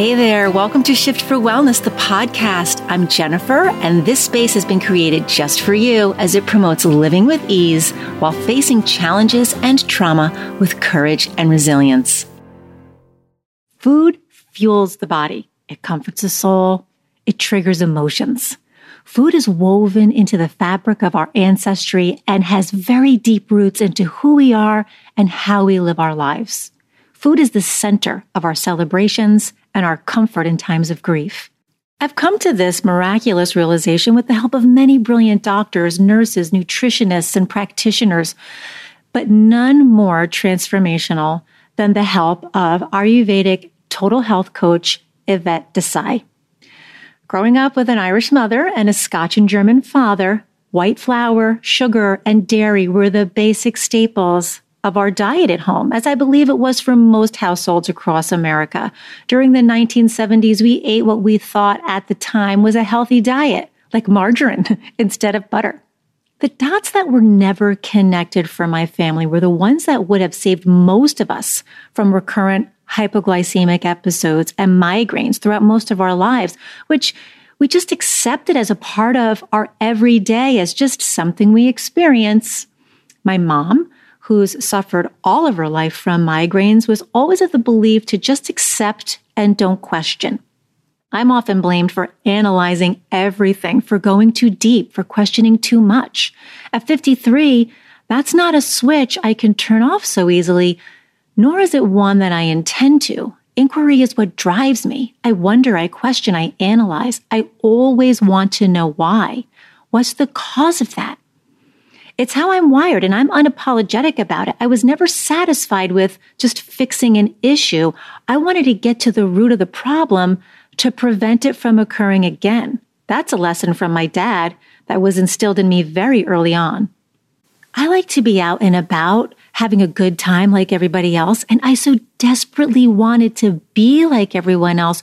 Hey there, welcome to Shift for Wellness, the podcast. I'm Jennifer, and this space has been created just for you as it promotes living with ease while facing challenges and trauma with courage and resilience. Food fuels the body, it comforts the soul, it triggers emotions. Food is woven into the fabric of our ancestry and has very deep roots into who we are and how we live our lives. Food is the center of our celebrations and our comfort in times of grief. I've come to this miraculous realization with the help of many brilliant doctors, nurses, nutritionists, and practitioners, but none more transformational than the help of Ayurvedic total health coach Yvette Desai. Growing up with an Irish mother and a Scotch and German father, white flour, sugar, and dairy were the basic staples of our diet at home, as I believe it was for most households across America. During the 1970s, we ate what we thought at the time was a healthy diet, like margarine instead of butter. The dots that were never connected for my family were the ones that would have saved most of us from recurrent hypoglycemic episodes and migraines throughout most of our lives, which we just accepted as a part of our everyday as just something we experience. My mom, who's suffered all of her life from migraines, was always of the belief to just accept and don't question. I'm often blamed for analyzing everything, for going too deep, for questioning too much. At 53, that's not a switch I can turn off so easily, nor is it one that I intend to. Inquiry is what drives me. I wonder, I question, I analyze. I always want to know why. What's the cause of that? It's how I'm wired and I'm unapologetic about it. I was never satisfied with just fixing an issue. I wanted to get to the root of the problem to prevent it from occurring again. That's a lesson from my dad that was instilled in me very early on. I like to be out and about, having a good time like everybody else, and I so desperately wanted to be like everyone else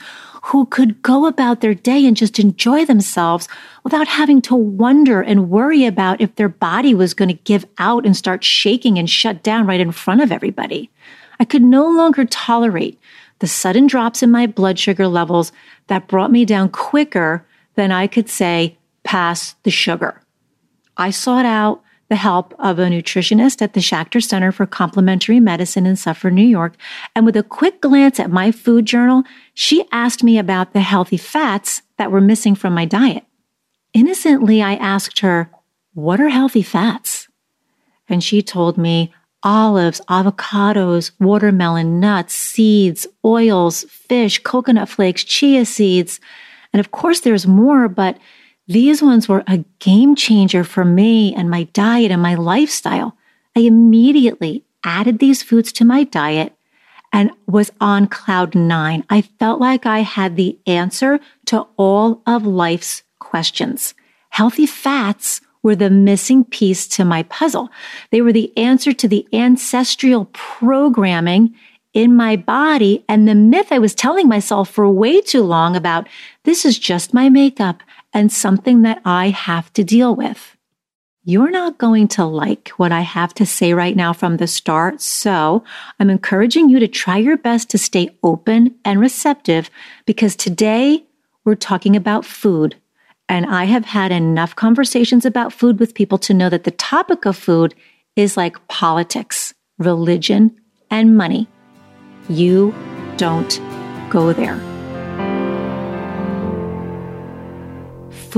who could go about their day and just enjoy themselves without having to wonder and worry about if their body was going to give out and start shaking and shut down right in front of everybody. I could no longer tolerate the sudden drops in my blood sugar levels that brought me down quicker than I could say, pass the sugar. I sought out the help of a nutritionist at the Schachter Center for Complementary Medicine in Suffern, New York. And with a quick glance at my food journal, she asked me about the healthy fats that were missing from my diet. Innocently, I asked her, What are healthy fats? And she told me olives, avocados, watermelon, nuts, seeds, oils, fish, coconut flakes, chia seeds. And of course, there's more, but these ones were a game changer for me and my diet and my lifestyle. I immediately added these foods to my diet and was on cloud nine. I felt like I had the answer to all of life's questions. Healthy fats were the missing piece to my puzzle. They were the answer to the ancestral programming in my body and the myth I was telling myself for way too long about this is just my makeup and something that I have to deal with. You're not going to like what I have to say right now from the start, so I'm encouraging you to try your best to stay open and receptive because today we're talking about food. And I have had enough conversations about food with people to know that the topic of food is like politics, religion, and money. You don't go there.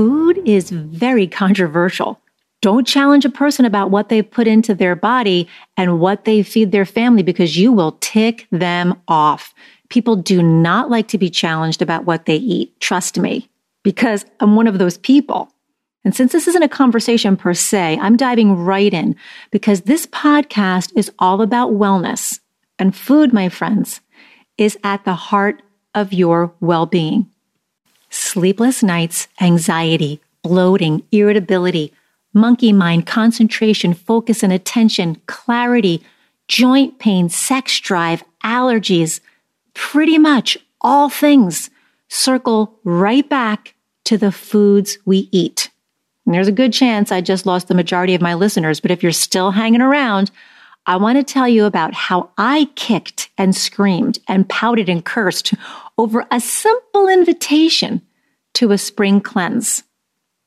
Food is very controversial. Don't challenge a person about what they put into their body and what they feed their family because you will tick them off. People do not like to be challenged about what they eat. Trust me, because I'm one of those people. And since this isn't a conversation per se, I'm diving right in because this podcast is all about wellness and food, my friends, is at the heart of your well being sleepless nights, anxiety, bloating, irritability, monkey mind, concentration, focus and attention, clarity, joint pain, sex drive, allergies, pretty much all things circle right back to the foods we eat. And there's a good chance I just lost the majority of my listeners, but if you're still hanging around, I want to tell you about how I kicked and screamed and pouted and cursed over a simple invitation to a spring cleanse.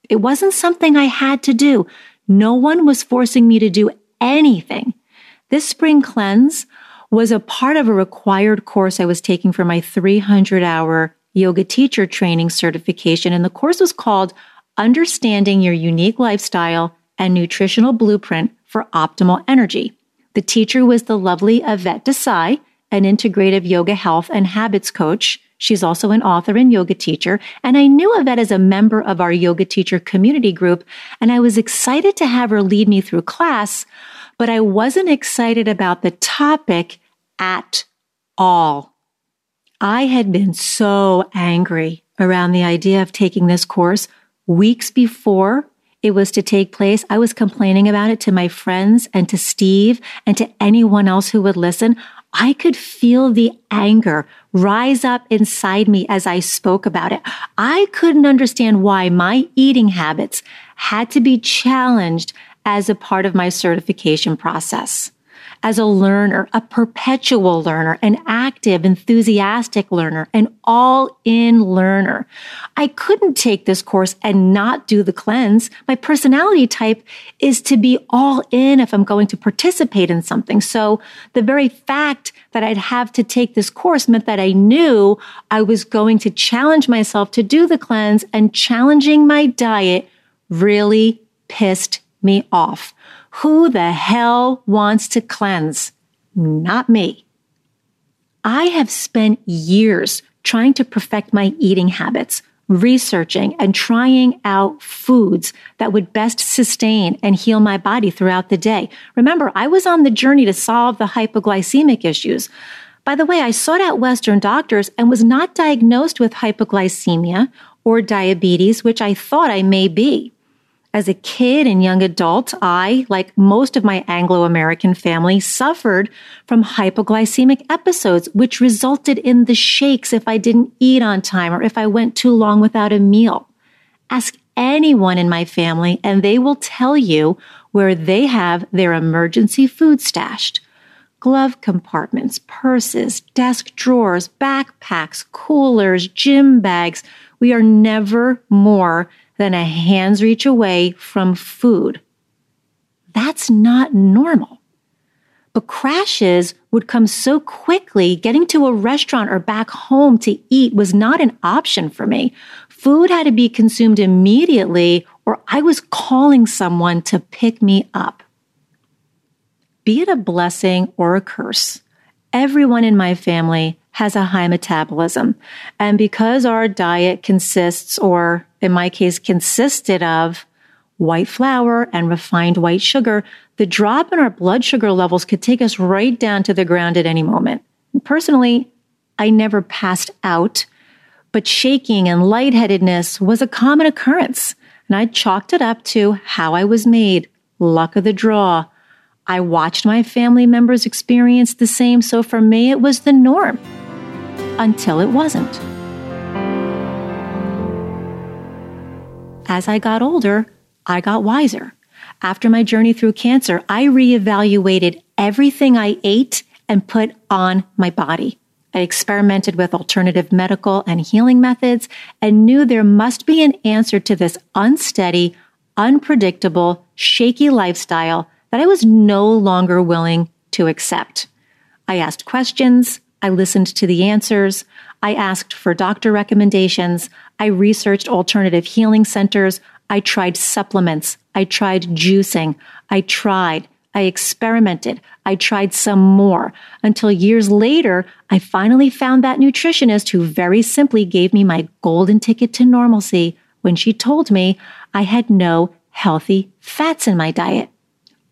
It wasn't something I had to do. No one was forcing me to do anything. This spring cleanse was a part of a required course I was taking for my 300 hour yoga teacher training certification. And the course was called Understanding Your Unique Lifestyle and Nutritional Blueprint for Optimal Energy. The teacher was the lovely Yvette Desai, an integrative yoga health and habits coach. She's also an author and yoga teacher. And I knew Yvette as a member of our yoga teacher community group. And I was excited to have her lead me through class, but I wasn't excited about the topic at all. I had been so angry around the idea of taking this course weeks before it was to take place. I was complaining about it to my friends and to Steve and to anyone else who would listen. I could feel the anger rise up inside me as I spoke about it. I couldn't understand why my eating habits had to be challenged as a part of my certification process as a learner, a perpetual learner, an active, enthusiastic learner, an all in learner. I couldn't take this course and not do the cleanse. My personality type is to be all in if I'm going to participate in something. So the very fact that I'd have to take this course meant that I knew I was going to challenge myself to do the cleanse and challenging my diet really pissed me off. Who the hell wants to cleanse? Not me. I have spent years trying to perfect my eating habits, researching and trying out foods that would best sustain and heal my body throughout the day. Remember, I was on the journey to solve the hypoglycemic issues. By the way, I sought out Western doctors and was not diagnosed with hypoglycemia or diabetes, which I thought I may be. As a kid and young adult, I, like most of my Anglo American family, suffered from hypoglycemic episodes, which resulted in the shakes if I didn't eat on time or if I went too long without a meal. Ask anyone in my family and they will tell you where they have their emergency food stashed. Glove compartments, purses, desk drawers, backpacks, coolers, gym bags. We are never more than a hand's reach away from food. That's not normal. But crashes would come so quickly, getting to a restaurant or back home to eat was not an option for me. Food had to be consumed immediately, or I was calling someone to pick me up. Be it a blessing or a curse, everyone in my family has a high metabolism. And because our diet consists, or in my case, consisted of white flour and refined white sugar, the drop in our blood sugar levels could take us right down to the ground at any moment. Personally, I never passed out, but shaking and lightheadedness was a common occurrence. And I chalked it up to how I was made, luck of the draw. I watched my family members experience the same, so for me, it was the norm until it wasn't. As I got older, I got wiser. After my journey through cancer, I reevaluated everything I ate and put on my body. I experimented with alternative medical and healing methods and knew there must be an answer to this unsteady, unpredictable, shaky lifestyle that I was no longer willing to accept. I asked questions, I listened to the answers. I asked for doctor recommendations. I researched alternative healing centers. I tried supplements. I tried juicing. I tried. I experimented. I tried some more until years later, I finally found that nutritionist who very simply gave me my golden ticket to normalcy when she told me I had no healthy fats in my diet.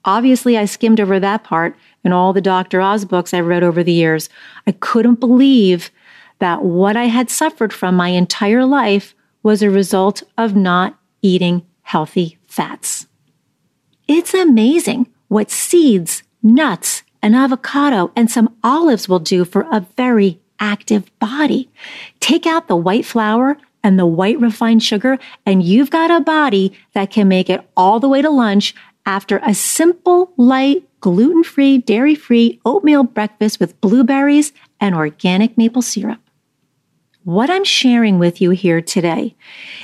Obviously, I skimmed over that part in all the Dr. Oz books I've read over the years. I couldn't believe that what I had suffered from my entire life was a result of not eating healthy fats. It's amazing what seeds, nuts, an avocado, and some olives will do for a very active body. Take out the white flour and the white refined sugar, and you've got a body that can make it all the way to lunch after a simple, light gluten free, dairy free oatmeal breakfast with blueberries and organic maple syrup. What I'm sharing with you here today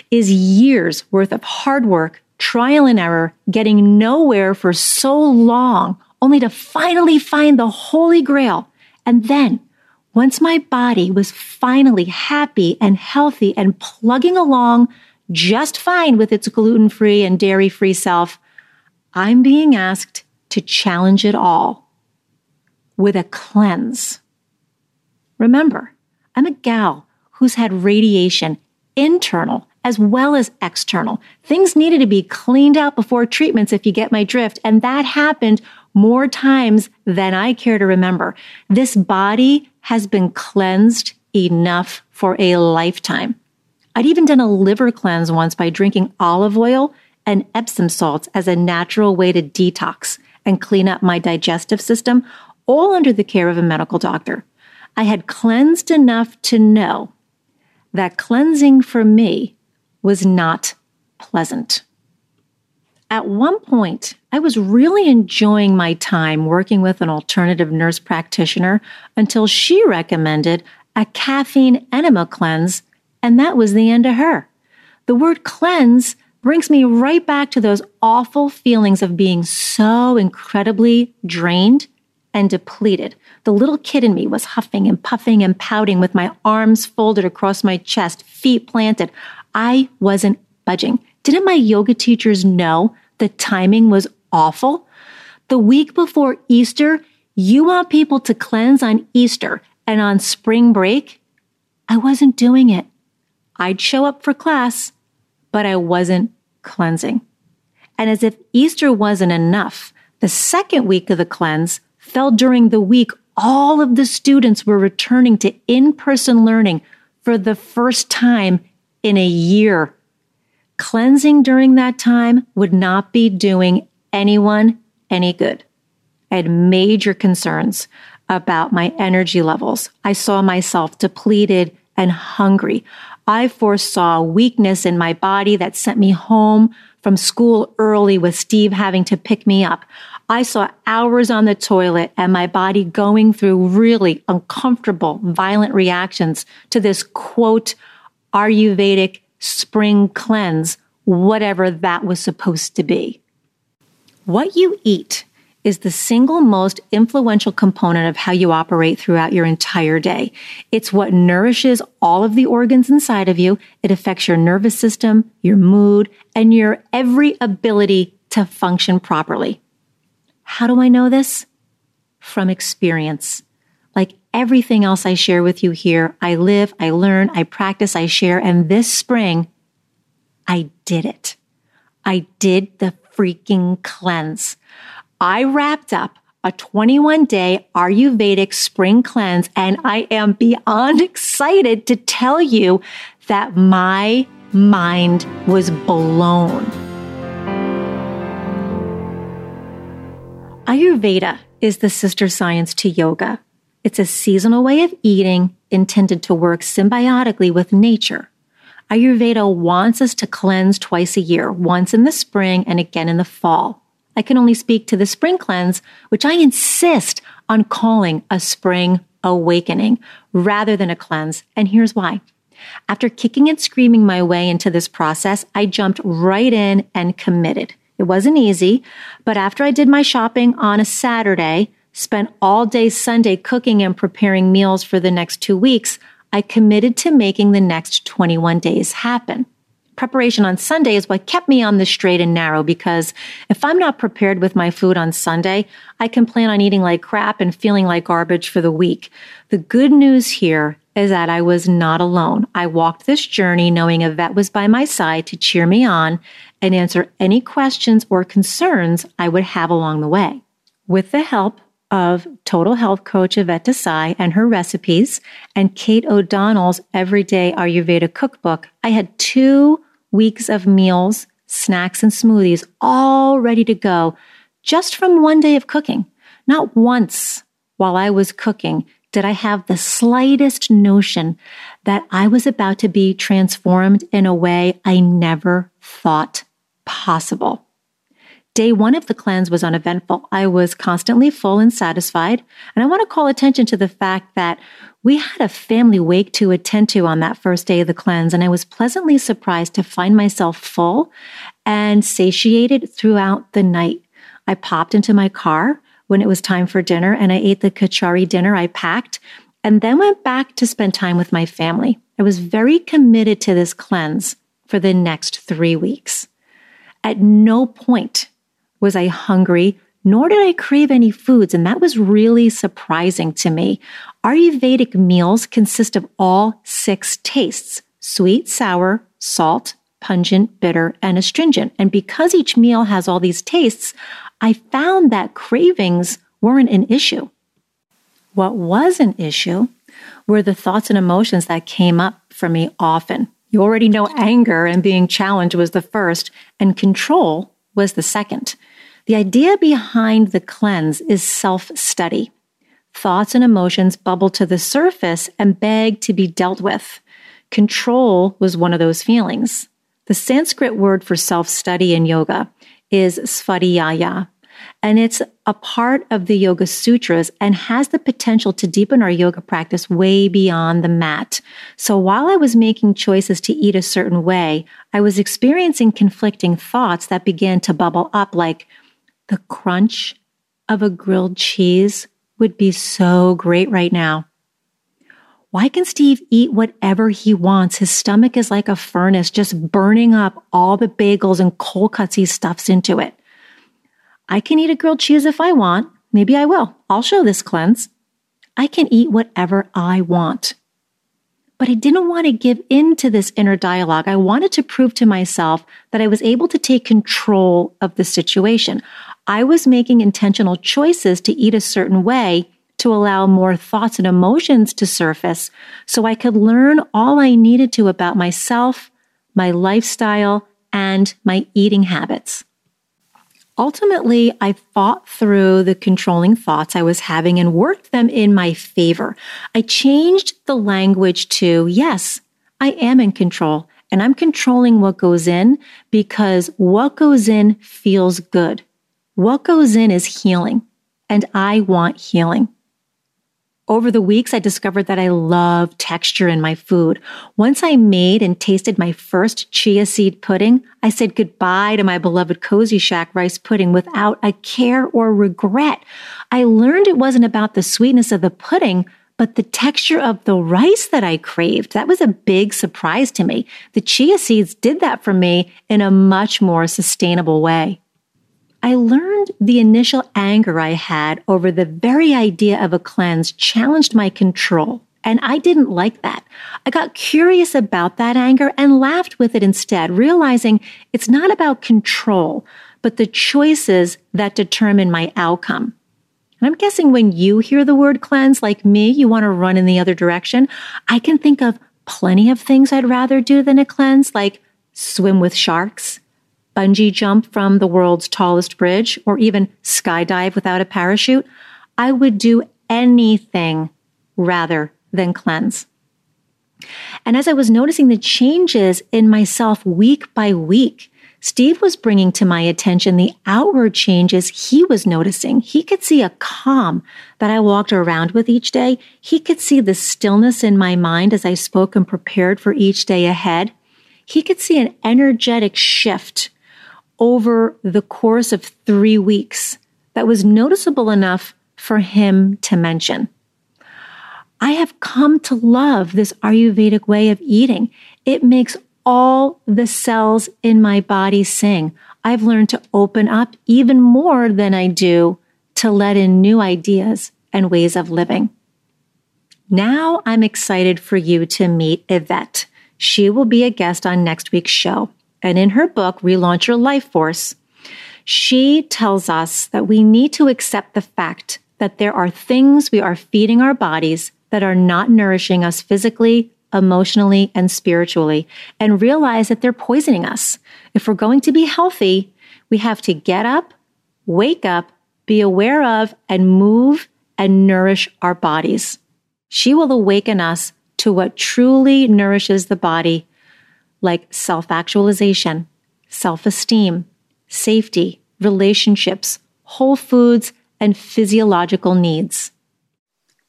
is years worth of hard work, trial and error, getting nowhere for so long, only to finally find the Holy Grail. And then, once my body was finally happy and healthy and plugging along just fine with its gluten free and dairy free self, I'm being asked to challenge it all with a cleanse. Remember, I'm a gal who's had radiation internal as well as external. Things needed to be cleaned out before treatments, if you get my drift. And that happened more times than I care to remember. This body has been cleansed enough for a lifetime. I'd even done a liver cleanse once by drinking olive oil and Epsom salts as a natural way to detox and clean up my digestive system, all under the care of a medical doctor. I had cleansed enough to know that cleansing for me was not pleasant. At one point, I was really enjoying my time working with an alternative nurse practitioner until she recommended a caffeine enema cleanse and that was the end of her. The word cleanse brings me right back to those awful feelings of being so incredibly drained and depleted. The little kid in me was huffing and puffing and pouting with my arms folded across my chest, feet planted. I wasn't budging. Didn't my yoga teachers know the timing was awful? The week before Easter, you want people to cleanse on Easter and on spring break? I wasn't doing it. I'd show up for class, but I wasn't cleansing. And as if Easter wasn't enough, the second week of the cleanse fell during the week all of the students were returning to in person learning for the first time in a year. Cleansing during that time would not be doing anyone any good. I had major concerns about my energy levels. I saw myself depleted and hungry. I foresaw weakness in my body that sent me home from school early with Steve having to pick me up. I saw hours on the toilet and my body going through really uncomfortable, violent reactions to this quote, Ayurvedic spring cleanse, whatever that was supposed to be. What you eat is the single most influential component of how you operate throughout your entire day. It's what nourishes all of the organs inside of you. It affects your nervous system, your mood, and your every ability to function properly. How do I know this? From experience. Like everything else I share with you here, I live, I learn, I practice, I share, and this spring, I did it. I did the freaking cleanse. I wrapped up a 21 day Ayurvedic spring cleanse, and I am beyond excited to tell you that my mind was blown. Ayurveda is the sister science to yoga. It's a seasonal way of eating intended to work symbiotically with nature. Ayurveda wants us to cleanse twice a year, once in the spring and again in the fall. I can only speak to the spring cleanse, which I insist on calling a spring awakening rather than a cleanse. And here's why. After kicking and screaming my way into this process, I jumped right in and committed. It wasn't easy, but after I did my shopping on a Saturday, spent all day Sunday cooking and preparing meals for the next two weeks, I committed to making the next 21 days happen preparation on Sunday is what kept me on the straight and narrow because if I'm not prepared with my food on Sunday, I can plan on eating like crap and feeling like garbage for the week. The good news here is that I was not alone. I walked this journey knowing Yvette was by my side to cheer me on and answer any questions or concerns I would have along the way. With the help of total health coach Yvette Desai and her recipes and Kate O'Donnell's Everyday Ayurveda cookbook, I had two weeks of meals, snacks, and smoothies all ready to go just from one day of cooking. Not once while I was cooking did I have the slightest notion that I was about to be transformed in a way I never thought possible. Day one of the cleanse was uneventful. I was constantly full and satisfied. And I want to call attention to the fact that we had a family wake to attend to on that first day of the cleanse. And I was pleasantly surprised to find myself full and satiated throughout the night. I popped into my car when it was time for dinner and I ate the kitchari dinner I packed and then went back to spend time with my family. I was very committed to this cleanse for the next three weeks. At no point was I hungry, nor did I crave any foods, and that was really surprising to me. Ayurvedic meals consist of all six tastes sweet, sour, salt, pungent, bitter, and astringent. And because each meal has all these tastes, I found that cravings weren't an issue. What was an issue were the thoughts and emotions that came up for me often. You already know anger and being challenged was the first, and control was the second. The idea behind the cleanse is self study. Thoughts and emotions bubble to the surface and beg to be dealt with. Control was one of those feelings. The Sanskrit word for self study in yoga is svadhyaya, and it's a part of the Yoga Sutras and has the potential to deepen our yoga practice way beyond the mat. So while I was making choices to eat a certain way, I was experiencing conflicting thoughts that began to bubble up like, the crunch of a grilled cheese would be so great right now. Why can Steve eat whatever he wants? His stomach is like a furnace, just burning up all the bagels and cold cuts he stuffs into it. I can eat a grilled cheese if I want. Maybe I will. I'll show this cleanse. I can eat whatever I want. But I didn't want to give in to this inner dialogue. I wanted to prove to myself that I was able to take control of the situation. I was making intentional choices to eat a certain way to allow more thoughts and emotions to surface so I could learn all I needed to about myself, my lifestyle, and my eating habits. Ultimately, I fought through the controlling thoughts I was having and worked them in my favor. I changed the language to, yes, I am in control and I'm controlling what goes in because what goes in feels good. What goes in is healing, and I want healing. Over the weeks, I discovered that I love texture in my food. Once I made and tasted my first chia seed pudding, I said goodbye to my beloved Cozy Shack rice pudding without a care or regret. I learned it wasn't about the sweetness of the pudding, but the texture of the rice that I craved. That was a big surprise to me. The chia seeds did that for me in a much more sustainable way. I learned the initial anger I had over the very idea of a cleanse challenged my control. And I didn't like that. I got curious about that anger and laughed with it instead, realizing it's not about control, but the choices that determine my outcome. And I'm guessing when you hear the word cleanse, like me, you want to run in the other direction. I can think of plenty of things I'd rather do than a cleanse, like swim with sharks, bungee jump from the world's tallest bridge, or even skydive without a parachute, I would do anything rather than cleanse. And as I was noticing the changes in myself week by week, Steve was bringing to my attention the outward changes he was noticing. He could see a calm that I walked around with each day. He could see the stillness in my mind as I spoke and prepared for each day ahead. He could see an energetic shift over the course of three weeks that was noticeable enough for him to mention. I have come to love this Ayurvedic way of eating. It makes all the cells in my body sing. I've learned to open up even more than I do to let in new ideas and ways of living. Now I'm excited for you to meet Yvette. She will be a guest on next week's show. And in her book, Relaunch Your Life Force, she tells us that we need to accept the fact that there are things we are feeding our bodies that are not nourishing us physically, emotionally, and spiritually, and realize that they're poisoning us. If we're going to be healthy, we have to get up, wake up, be aware of, and move and nourish our bodies. She will awaken us to what truly nourishes the body like self actualization, self esteem, safety, relationships, whole foods, and physiological needs.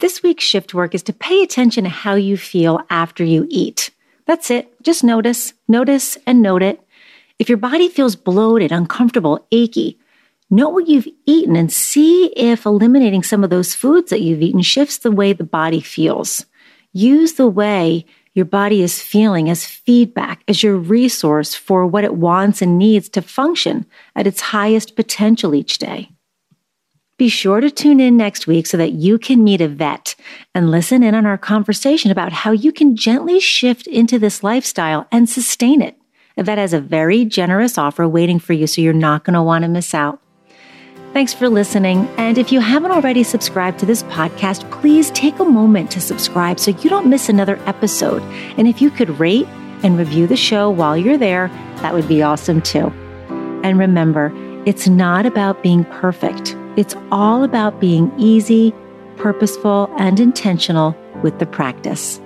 This week's shift work is to pay attention to how you feel after you eat. That's it. Just notice, notice, and note it. If your body feels bloated, uncomfortable, achy, note what you've eaten and see if eliminating some of those foods that you've eaten shifts the way the body feels. Use the way your body is feeling as feedback, as your resource for what it wants and needs to function at its highest potential each day. Be sure to tune in next week so that you can meet Yvette and listen in on our conversation about how you can gently shift into this lifestyle and sustain it. Yvette has a very generous offer waiting for you, so you're not going to want to miss out. Thanks for listening. And if you haven't already subscribed to this podcast, please take a moment to subscribe so you don't miss another episode. And if you could rate and review the show while you're there, that would be awesome too. And remember, it's not about being perfect. It's all about being easy, purposeful, and intentional with the practice.